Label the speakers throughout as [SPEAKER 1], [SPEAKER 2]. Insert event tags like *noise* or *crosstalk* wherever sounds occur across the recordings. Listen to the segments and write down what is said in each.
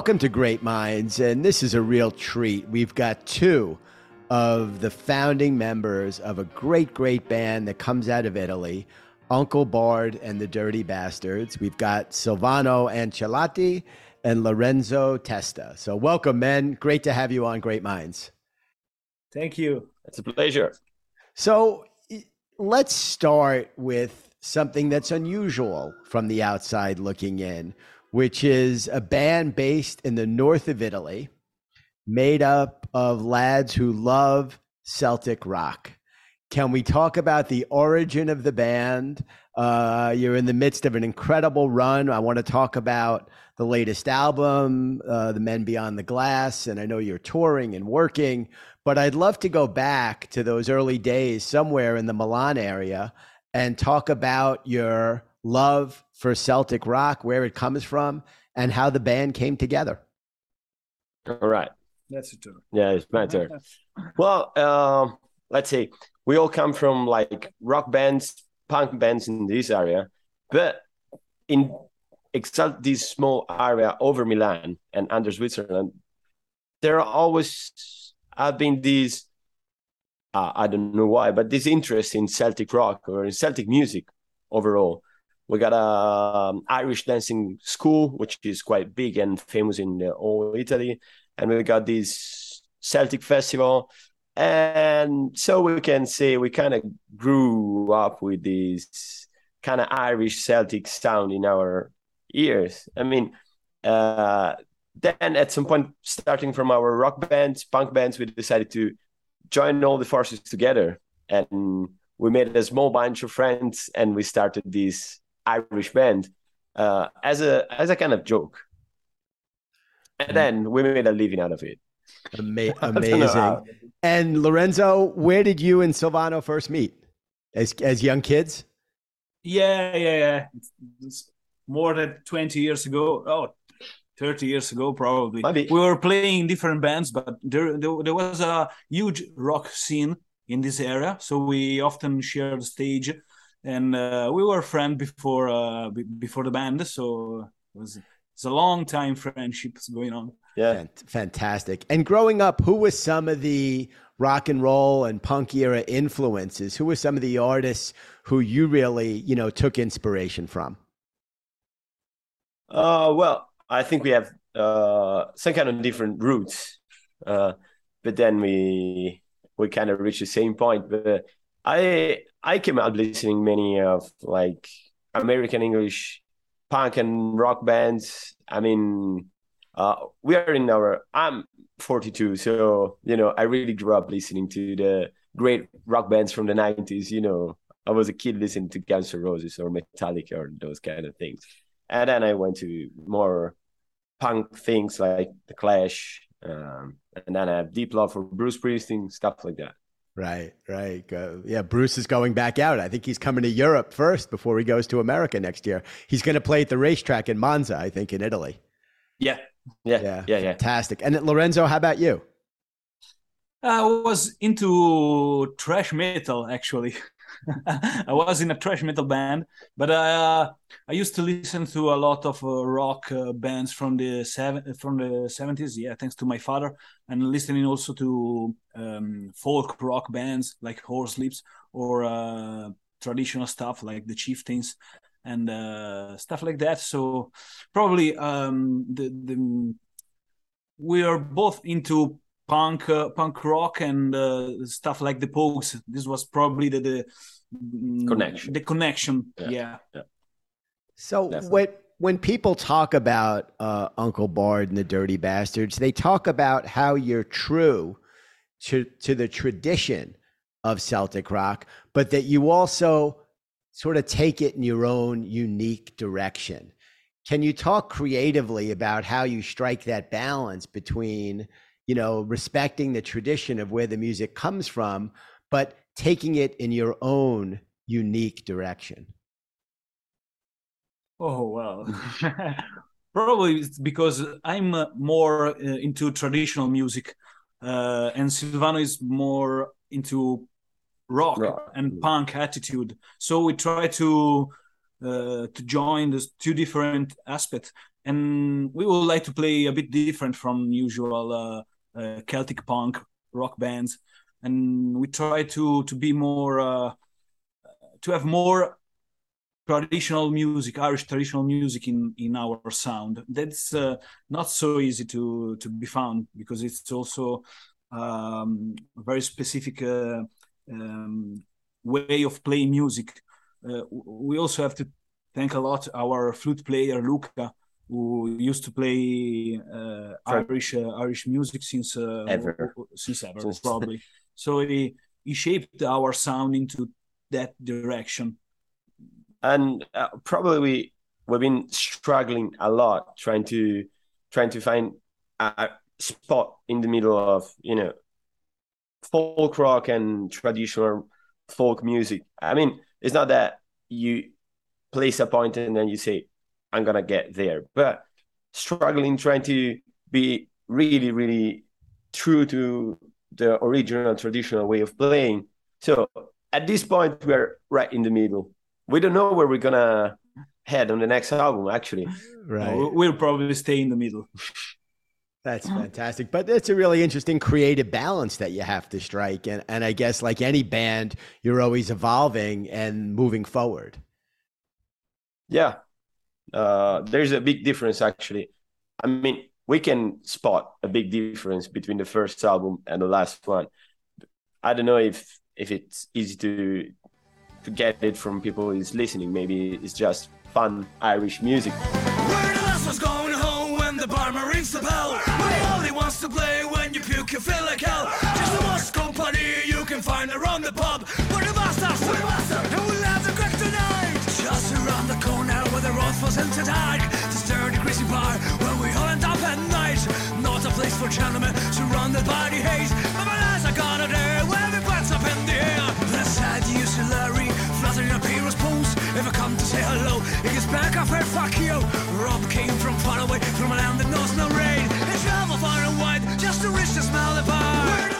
[SPEAKER 1] welcome to Great Minds, and this is a real treat. We've got two of the founding members of a great, great band that comes out of Italy, Uncle Bard and the Dirty Bastards. We've got Silvano Ancelotti and Lorenzo Testa. So, welcome, men. Great to have you on Great Minds.
[SPEAKER 2] Thank you.
[SPEAKER 3] It's a pleasure.
[SPEAKER 1] So, let's start with something that's unusual from the outside looking in, which is a band based in the north of Italy, made up of lads who love Celtic rock. Can we talk about the origin of the band? Uh, you're in the midst of an incredible run. I want to talk about the latest album, uh, The Men Beyond the Glass, and I know you're touring and working, but I'd love to go back to those early days somewhere in the Milan area and talk about your love for Celtic rock, where it comes from, and how the band came together.
[SPEAKER 3] All right.
[SPEAKER 2] That's it.
[SPEAKER 3] Yeah, it's my turn. well, um, let's see. We all come from like rock bands, punk bands in this area, but in except this small area over Milan and under Switzerland, there are always have been these. Uh, I don't know why, but this interest in Celtic rock or in Celtic music overall. We got a um, Irish dancing school, which is quite big and famous in uh, all Italy, and we got this Celtic festival, and so we can say we kind of grew up with this kind of Irish Celtic sound in our ears. I mean, uh, then at some point, starting from our rock bands, punk bands, we decided to join all the forces together, and we made a small bunch of friends, and we started this Irish band uh, as a as a kind of joke, and then we made a living out of it.
[SPEAKER 1] Ama- *laughs* amazing. And Lorenzo, where did you and Silvano first meet? As as young kids?
[SPEAKER 2] Yeah, yeah, yeah. It's, it's more than 20 years ago. Oh, 30 years ago, probably.
[SPEAKER 3] Maybe.
[SPEAKER 2] We were playing different bands, but there, there, there was a huge rock scene in this area. So we often shared the stage and uh, we were friends before uh, b- before the band. So it was it's a long time friendship going on.
[SPEAKER 3] Yeah,
[SPEAKER 1] Fant- Fantastic. And growing up, who was some of the rock and roll and punk era influences? Who were some of the artists who you really, you know, took inspiration from?
[SPEAKER 3] Uh, well, I think we have uh, some kind of different roots, uh, but then we we kind of reach the same point. But I I came out listening many of like American English punk and rock bands. I mean, uh, we are in our. I'm 42, so you know I really grew up listening to the great rock bands from the 90s. You know, I was a kid listening to Guns N' Roses or Metallica or those kind of things, and then I went to more punk things like The Clash, um, and then I have deep love for Bruce Springsteen, stuff like that.
[SPEAKER 1] Right, right. Uh, yeah, Bruce is going back out. I think he's coming to Europe first before he goes to America next year. He's going to play at the racetrack in Monza, I think, in Italy.
[SPEAKER 3] Yeah, yeah,
[SPEAKER 1] Yeah,
[SPEAKER 3] yeah, yeah.
[SPEAKER 1] fantastic. And Lorenzo, how about you?
[SPEAKER 2] I was into thrash metal actually. *laughs* *laughs* I was in a thrash metal band, but uh, I used to listen to a lot of uh, rock uh, bands from the seven from the seventies. Yeah, thanks to my father, and listening also to um, folk rock bands like Horslips or uh, traditional stuff like the Chieftains and uh, stuff like that. So probably um, the the we are both into punk uh, punk rock and uh, stuff like the Pogues. This was probably the the mm,
[SPEAKER 3] Connection.
[SPEAKER 2] The connection,
[SPEAKER 3] Yeah.
[SPEAKER 2] yeah.
[SPEAKER 1] So
[SPEAKER 3] Definitely.
[SPEAKER 1] when when people talk about uh, Uncle Bard and the Dirty Bastards, they talk about how you're true to to the tradition of Celtic rock, but that you also sort of take it in your own unique direction. Can you talk creatively about how you strike that balance between, you know, respecting the tradition of where the music comes from, but taking it in your own unique direction?
[SPEAKER 2] Oh well, *laughs* probably it's because I'm uh, more uh, into traditional music, uh, and Silvano is more into rock,
[SPEAKER 3] Rock,
[SPEAKER 2] and
[SPEAKER 3] yeah.
[SPEAKER 2] punk attitude. So we try to uh, to join those two different aspects. And we would like to play a bit different from usual uh, uh, Celtic punk rock bands, and we try to to be more uh, to have more traditional music, Irish traditional music in in our sound. That's uh, not so easy to to be found because it's also um, very specific uh, um, way of playing music. Uh, we also have to thank a lot our flute player Luca, who used to play uh, Irish uh, Irish music since uh,
[SPEAKER 3] ever
[SPEAKER 2] since ever probably. *laughs* so he he shaped our sound into that direction.
[SPEAKER 3] And uh, probably we we've been struggling a lot trying to trying to find a spot in the middle of you know folk rock and traditional folk music. I mean, it's not that you place a point and then you say, I'm gonna get there, but struggling trying to be really, really true to the original traditional way of playing. So at this point, we're right in the middle. We don't know where we're gonna head on the next album, actually.
[SPEAKER 1] Right.
[SPEAKER 2] We'll probably stay in the middle. *laughs*
[SPEAKER 1] That's fantastic. But that's a really interesting creative balance that you have to strike. And, and I guess, like any band, you're always evolving and moving forward.
[SPEAKER 3] Yeah. Uh, there's a big difference, actually. I mean, we can spot a big difference between the first album and the last one. I don't know if if it's easy to to get it from people who's listening. Maybe it's just fun Irish music.
[SPEAKER 4] Where the last was going home when the barman rings the bell. Only wants to play when you puke, you feel like hell. Just the company you can find around the pub. Dark. The bar where we all end up at night. Not a place for gentlemen the. But my lads are we up in the air. The sad fluttering pose. If I come to say hello, he gets back fuck you. Rob came from far away, from a land that knows no rain. He traveled far and wide just to reach the smell of bar.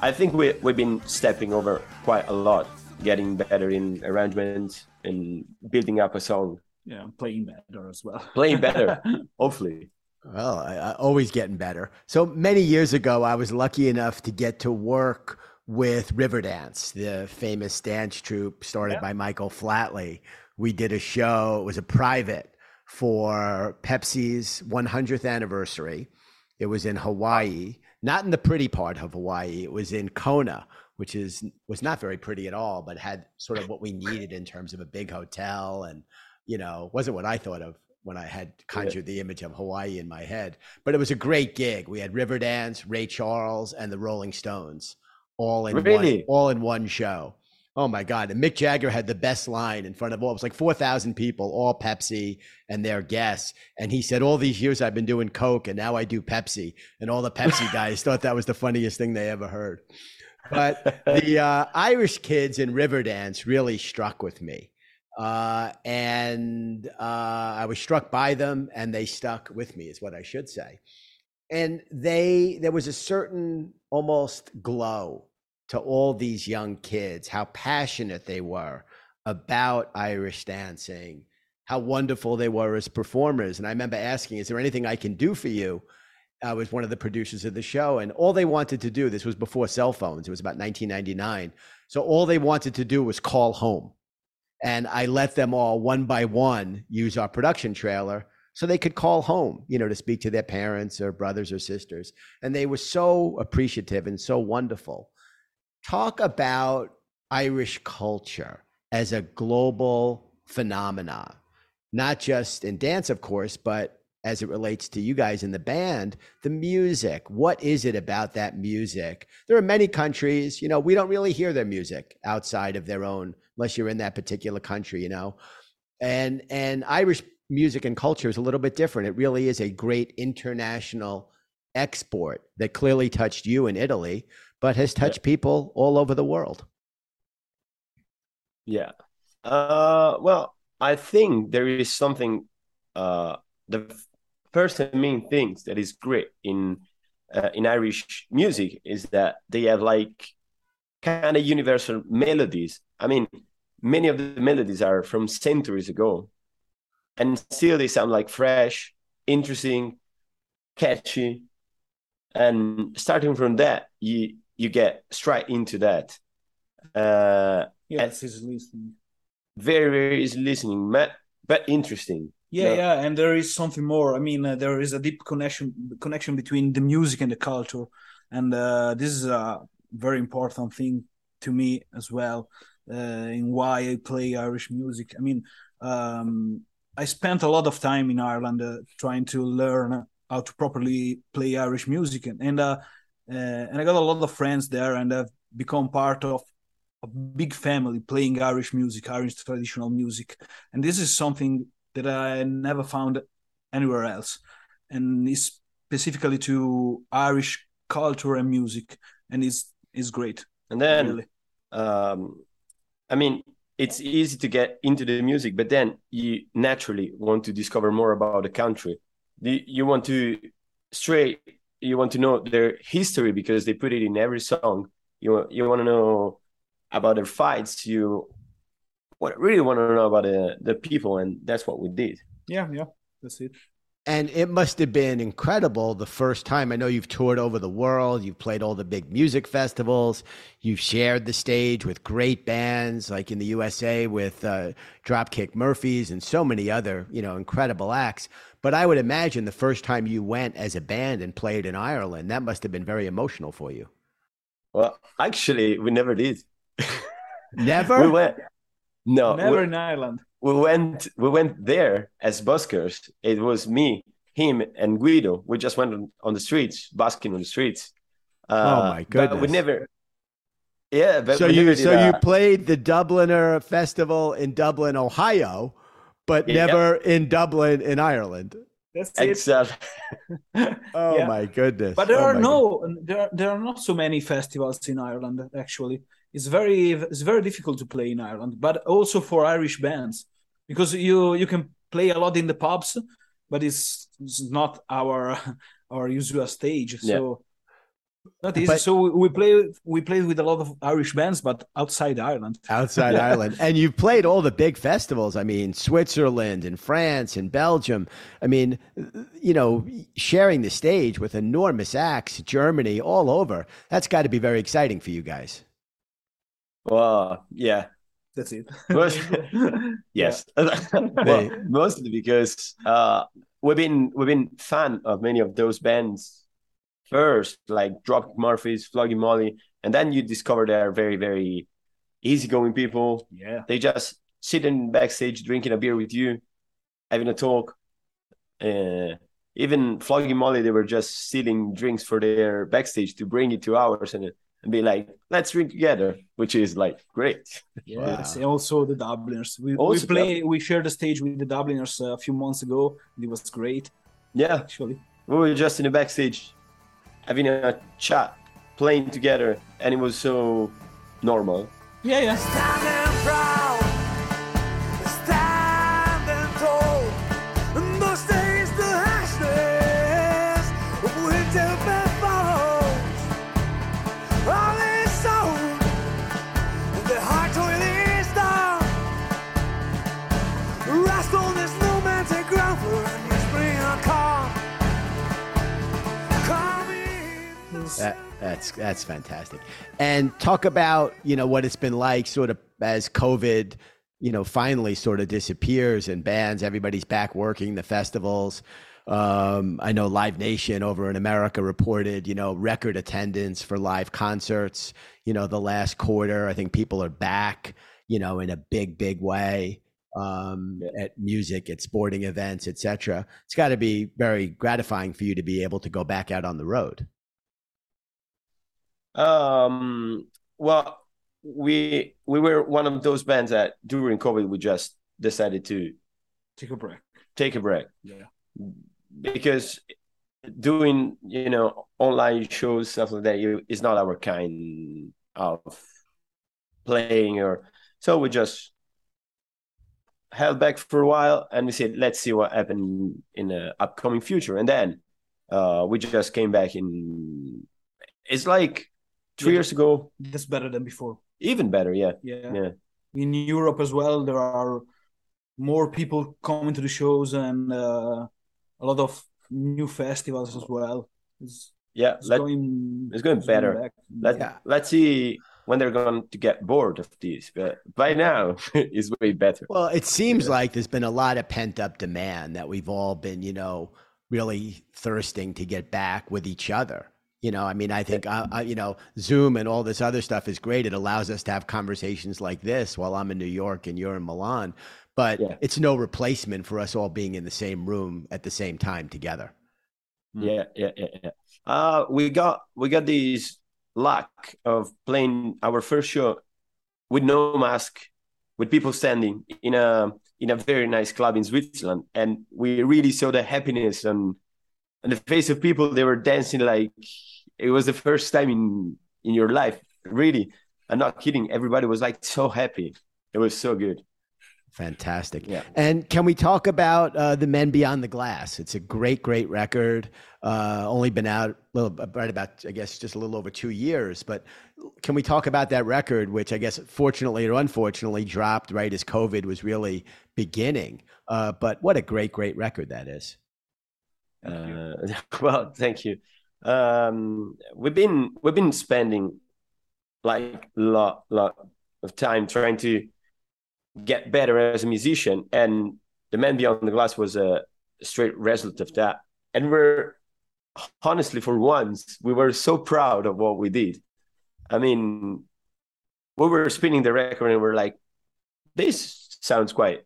[SPEAKER 3] I think we we've been stepping over quite a lot, getting better in arrangements and building up a song.
[SPEAKER 2] Yeah, playing better as well.
[SPEAKER 3] Playing better, *laughs* hopefully.
[SPEAKER 1] Well, I, I, always getting better. So many years ago, I was lucky enough to get to work with Riverdance, the famous dance troupe started
[SPEAKER 2] Yeah.
[SPEAKER 1] by Michael Flatley. We did a show, it was a private for Pepsi's 100th anniversary. It was in Hawaii, not in the pretty part of Hawaii. It was in Kona, which is was not very pretty at all, but had sort of what we needed in terms of a big hotel and you know, wasn't what I thought of when I had conjured the image of Hawaii in my head. But it was a great gig. We had Riverdance, Ray Charles, and the Rolling Stones all in one, all in one show. Oh my God. And Mick Jagger had the best line in front of all, it was like 4,000 people, all Pepsi and their guests. And he said, All these years I've been doing Coke and now I do Pepsi. And all the Pepsi *laughs* guys thought that was the funniest thing they ever heard. But *laughs* the uh, Irish kids in Riverdance really struck with me. Uh, and uh, I was struck by them and they stuck with me, is what I should say. And they, there was a certain almost glow to all these young kids, how passionate they were about Irish dancing, how wonderful they were as performers. And I remember asking, Is there anything I can do for you? I was one of the producers of the show, and all they wanted to do, this was before cell phones, it was about 1999. So all they wanted to do was call home. And I let them all one by one use our production trailer so they could call home, you know, to speak to their parents or brothers or sisters. And they were so appreciative and so wonderful. Talk about Irish culture as a global phenomenon, not just in dance, of course, but as it relates to you guys in the band, the music. What is it about that music? There are many countries, you know, we don't really hear their music outside of their own, unless you're in that particular country, you know. And and Irish music and culture is a little bit different. It really is a great international export that clearly touched you in Italy, but has touched people all over the world.
[SPEAKER 3] Yeah. Uh, well, I think there is something. Uh, the first and main things that is great in uh, in Irish music is that they have like kind of universal melodies. I mean, many of the melodies are from centuries ago, and still they sound like fresh, interesting, catchy, and starting from that, you you get straight into that. Uh,
[SPEAKER 2] Yes, he's listening.
[SPEAKER 3] very very easy listening, but but interesting.
[SPEAKER 2] Yeah,
[SPEAKER 3] Yeah.
[SPEAKER 2] yeah, and there is something more. I mean, uh, there is a deep connection connection between the music and the culture, and uh, this is a very important thing to me as well. Uh, in why I play Irish music. I mean, um, I spent a lot of time in Ireland uh, trying to learn how to properly play Irish music, and and, uh, uh, and I got a lot of friends there, and I've become part of a big family playing Irish music, Irish traditional music, and this is something that I never found anywhere else, and it's specifically to Irish culture and music, and it's it's great.
[SPEAKER 3] And then
[SPEAKER 2] really.
[SPEAKER 3] um, I mean, it's easy to get into the music, but then you naturally want to discover more about the country. The, you want to straight, you want to know their history because they put it in every song. You you want to know about their fights. You what really want to know about the the people, and that's what we did.
[SPEAKER 2] Yeah, yeah, that's it.
[SPEAKER 1] And it must have been incredible the first time. I know you've toured over the world, you've played all the big music festivals, you've shared the stage with great bands like in the USA with uh, Dropkick Murphys and so many other, you know, incredible acts. But I would imagine the first time you went as a band and played in Ireland, that must have been very emotional for you.
[SPEAKER 3] Well, actually, we never did. *laughs*
[SPEAKER 1] Never?
[SPEAKER 3] we went. No,
[SPEAKER 2] Never
[SPEAKER 3] we-
[SPEAKER 2] in Ireland.
[SPEAKER 3] we went we went there as buskers. It was me, him, and Guido. We just went on, on the streets, busking on the streets. Uh,
[SPEAKER 1] Oh, my
[SPEAKER 3] But we never. Yeah, but
[SPEAKER 1] so
[SPEAKER 3] we
[SPEAKER 1] you
[SPEAKER 3] never did
[SPEAKER 1] so you played the Dubliner Festival in Dublin, Ohio, but
[SPEAKER 3] Yeah.
[SPEAKER 1] never in Dublin in Ireland.
[SPEAKER 2] That's it.
[SPEAKER 3] Exactly. *laughs*
[SPEAKER 1] Oh
[SPEAKER 2] Yeah.
[SPEAKER 1] my goodness.
[SPEAKER 2] But there
[SPEAKER 1] Oh
[SPEAKER 2] are
[SPEAKER 1] my
[SPEAKER 2] no there there are not so many festivals in Ireland actually. It's very it's very difficult to play in Ireland, but also for Irish bands because you you can play a lot in the pubs, but it's, it's not our *laughs* our usual stage. So not easy.
[SPEAKER 1] But-
[SPEAKER 2] so we- we play we play with a lot of Irish bands, but outside Ireland.
[SPEAKER 1] outside *laughs* Ireland. And you've played all the big festivals. I mean, Switzerland and France and Belgium. I mean, you know, sharing the stage with enormous acts, Germany, all over. That's got to be very exciting for you guys.
[SPEAKER 3] Well, yeah.
[SPEAKER 2] That's it. *laughs* *laughs* *laughs*
[SPEAKER 3] Well, Yes. well, mostly because uh, we've been we've been fan of many of those bands first, like Dropkick Murphys, Flogging Molly, and then you discover they're very very easygoing people.
[SPEAKER 2] yeah.
[SPEAKER 3] They just sit in backstage drinking a beer with you, having a talk. Uh, even Flogging Molly, they were just stealing drinks for their backstage to bring it to ours and and be like, let's drink together, which is like great.
[SPEAKER 2] Yes, and also the Dubliners. We, we
[SPEAKER 3] Also
[SPEAKER 2] play. We shared the stage with the Dubliners uh, a few months ago. And it was great,
[SPEAKER 3] Yeah,
[SPEAKER 2] actually.
[SPEAKER 3] we were just in the backstage having a chat, playing together, and it was so normal.
[SPEAKER 2] Yeah, yeah.
[SPEAKER 1] That's that's fantastic. And talk about you know what it's been like, sort of as COVID, you know, finally sort of disappears and bands, everybody's back working the festivals. Um, I know Live Nation over in America reported, you know, record attendance for live concerts. You know, the last quarter, I think people are back, you know, in a big, big way um, at music, at sporting events, etc. It's got to be very gratifying for you to be able to go back out on the road.
[SPEAKER 3] Um, well, we we were one of those bands that during COVID we just decided to
[SPEAKER 2] Take a break.
[SPEAKER 3] take a break
[SPEAKER 2] Yeah.
[SPEAKER 3] because doing you know online shows stuff like that you, is not our kind of playing or so we just held back for a while and we said let's see what happened in the upcoming future and then uh we just came back in it's like three
[SPEAKER 2] Yeah.
[SPEAKER 3] years ago
[SPEAKER 2] That's better than before.
[SPEAKER 3] even better yeah
[SPEAKER 2] Yeah.
[SPEAKER 3] yeah
[SPEAKER 2] in Europe as well. There are more people coming to the shows and uh, a lot of new festivals as well. It's,
[SPEAKER 3] Yeah,
[SPEAKER 2] it's
[SPEAKER 3] let,
[SPEAKER 2] going.
[SPEAKER 3] it's going better.
[SPEAKER 2] back.
[SPEAKER 3] let,
[SPEAKER 1] Yeah.
[SPEAKER 3] let's see when they're going to get bored of this. But by now, *laughs* it's way better.
[SPEAKER 1] Well, it seems like there's been a lot of pent up demand that we've all been, you know, really thirsting to get back with each other. You know, I mean, I think, uh, uh, you know, Zoom and all this other stuff is great. It allows us to have conversations like this while I'm in New York and you're in Milan. But
[SPEAKER 3] Yeah.
[SPEAKER 1] it's no replacement for us all being in the same room at the same time together.
[SPEAKER 3] Yeah, yeah, yeah, yeah. Uh, we got we got this luck of playing our first show with no mask, with people standing in a in a very nice club in Switzerland, and we really saw the happiness on on the face of people. They were dancing like it was the first time in in your life. Really, I'm not kidding. Everybody was like so happy. It was so good.
[SPEAKER 1] Fantastic.
[SPEAKER 3] Yeah.
[SPEAKER 1] And can we talk about uh, the Men Beyond the Glass? It's a great, great record. Uh, only been out a little, right about, I guess, just a little over two years. But can we talk about that record, which I guess, fortunately or unfortunately, dropped right as COVID was really beginning? Uh, but what a great, great record that is.
[SPEAKER 3] Uh, *laughs* well, thank you. Um, we've been we've been spending like lot lot of time trying to get better as a musician, and the Man Beyond the Glass was a straight result of that. And we're honestly, for once, we were so proud of what we did. I mean, we were spinning the record and we're like, this sounds quite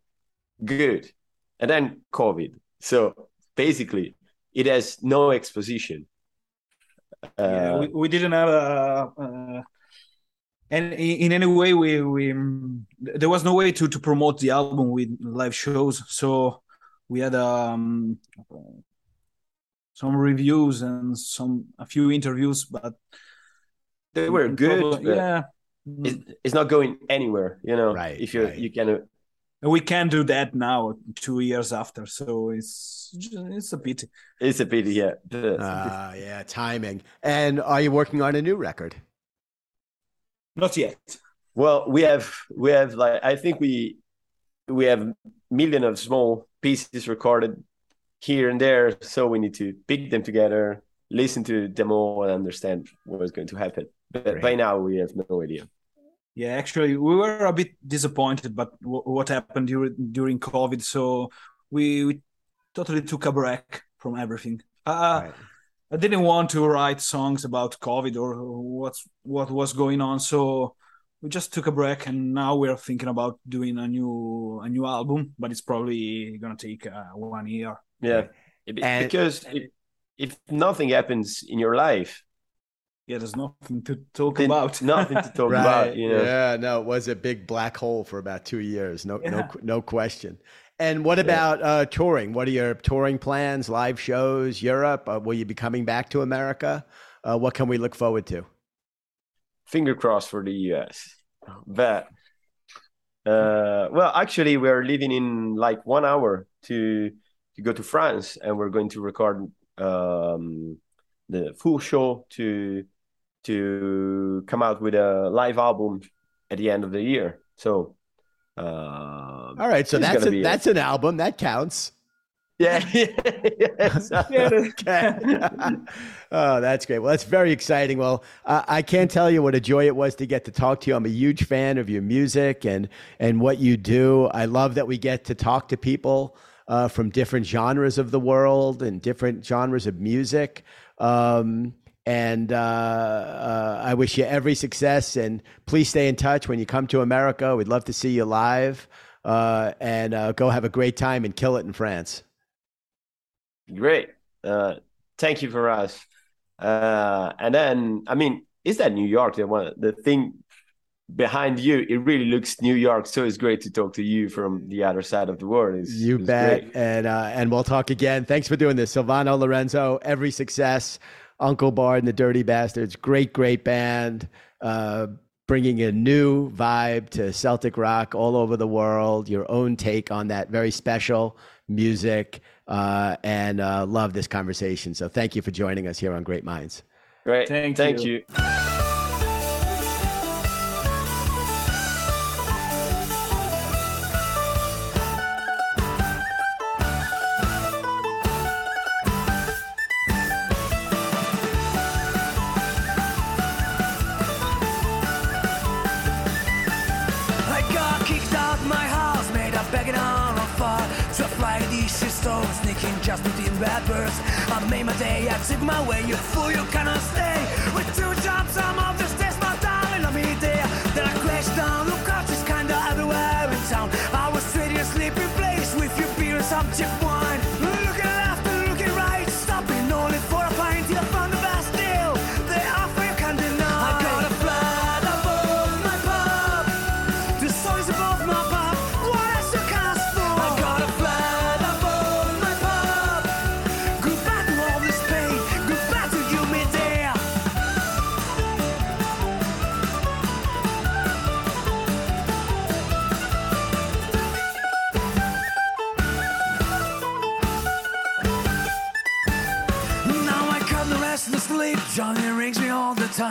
[SPEAKER 3] good. And then COVID. So basically, it has no exposition.
[SPEAKER 2] yeah,
[SPEAKER 3] Uh,
[SPEAKER 2] we, we didn't have a, uh, and in any way we we there was no way to to promote the album with live shows, so we had um some reviews and some a few interviews, but
[SPEAKER 3] they were good.
[SPEAKER 2] probably- yeah.
[SPEAKER 3] it- it's not going anywhere, you know.
[SPEAKER 1] Right,
[SPEAKER 3] If you
[SPEAKER 1] right.
[SPEAKER 3] you can,
[SPEAKER 2] we can't do that now, two years after. So it's it's a pity.
[SPEAKER 3] it's a pity, yeah. The-
[SPEAKER 1] Uh, yeah, timing. And are you working on a new record?
[SPEAKER 2] Not yet.
[SPEAKER 3] well, we have we have like I think we we have million of small pieces recorded here and there, so we need to pick them together, listen to them all, and understand what is going to happen. But
[SPEAKER 1] Great.
[SPEAKER 3] by now, we have no idea.
[SPEAKER 2] Yeah, actually, we were a bit disappointed, but w- what happened during during COVID? So we, we totally took a break from everything. Uh,
[SPEAKER 1] Right.
[SPEAKER 2] I didn't want to write songs about COVID or what's what was going on, so we just took a break, and now we're thinking about doing a new a new album, but it's probably gonna take uh, one year.
[SPEAKER 3] Yeah,
[SPEAKER 1] And-
[SPEAKER 3] because if, if nothing happens in your life,
[SPEAKER 2] Yeah, there's nothing to talk
[SPEAKER 3] then
[SPEAKER 2] about. *laughs*
[SPEAKER 3] nothing to talk
[SPEAKER 1] Right.
[SPEAKER 3] about. You know,
[SPEAKER 1] Yeah, no, it was a big black hole for about two years. No, no,
[SPEAKER 2] Yeah.
[SPEAKER 1] no question. And what about uh, touring? What are your touring plans? Live shows, Europe? Uh, will you be coming back to America? Uh, what can we look forward to?
[SPEAKER 3] finger crossed for the US. But uh, well, actually, we're leaving in like one hour to to go to France, and we're going to record um, the full show to to come out with a live album at the end of the year. So, uh,
[SPEAKER 1] All right, so that's a, that's an album that counts.
[SPEAKER 3] yeah, *laughs* yes. *laughs*
[SPEAKER 1] okay. *laughs* oh, that's great. Well, that's very exciting. Well, uh, I can't tell you what a joy it was to get to talk to you. I'm a huge fan of your music and and what you do. I love that we get to talk to people uh, from different genres of the world and different genres of music. Um, and uh, uh, I wish you every success. And please stay in touch when you come to America. We'd love to see you live. Uh, and uh, go have a great time and kill it in France.
[SPEAKER 3] Great. Uh, thank you for us. Uh, and then, I mean, is that New York? The one, the thing behind you, it really looks New York. So it's great to talk to you from the other side of the world. It's,
[SPEAKER 1] You
[SPEAKER 3] it's
[SPEAKER 1] bet.
[SPEAKER 3] great.
[SPEAKER 1] And uh, and we'll talk again. Thanks for doing this, Silvano Lorenzo. Every success, Uncle Bard and the Dirty Bastards. Great, great band. Uh, bringing a new vibe to Celtic rock all over the world. Your own take on that very special music. Uh, and uh, love this conversation. So thank you for joining us here on Great Minds.
[SPEAKER 3] Great.
[SPEAKER 2] Thank
[SPEAKER 3] Thank
[SPEAKER 2] you.
[SPEAKER 3] you.
[SPEAKER 4] Store, sneaking just between rappers. I made my day, I took my way, you fool, you cannot stay. With two jobs, I'm off the stairs, my darling, let me there. Then I crashed down, look out, it's kinda everywhere in town. I was in a sleeping place with your beer and some cheap wine.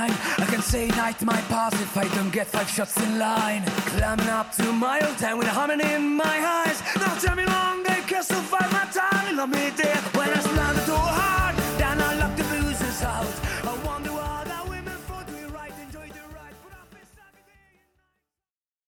[SPEAKER 4] time. I can say night my pass if I don't get five shots in line. Climbing up to my old town with a humming in my eyes. Now tell me long they can survive my time. Love me dear when I slammed the door hard. Then I locked the bruises out.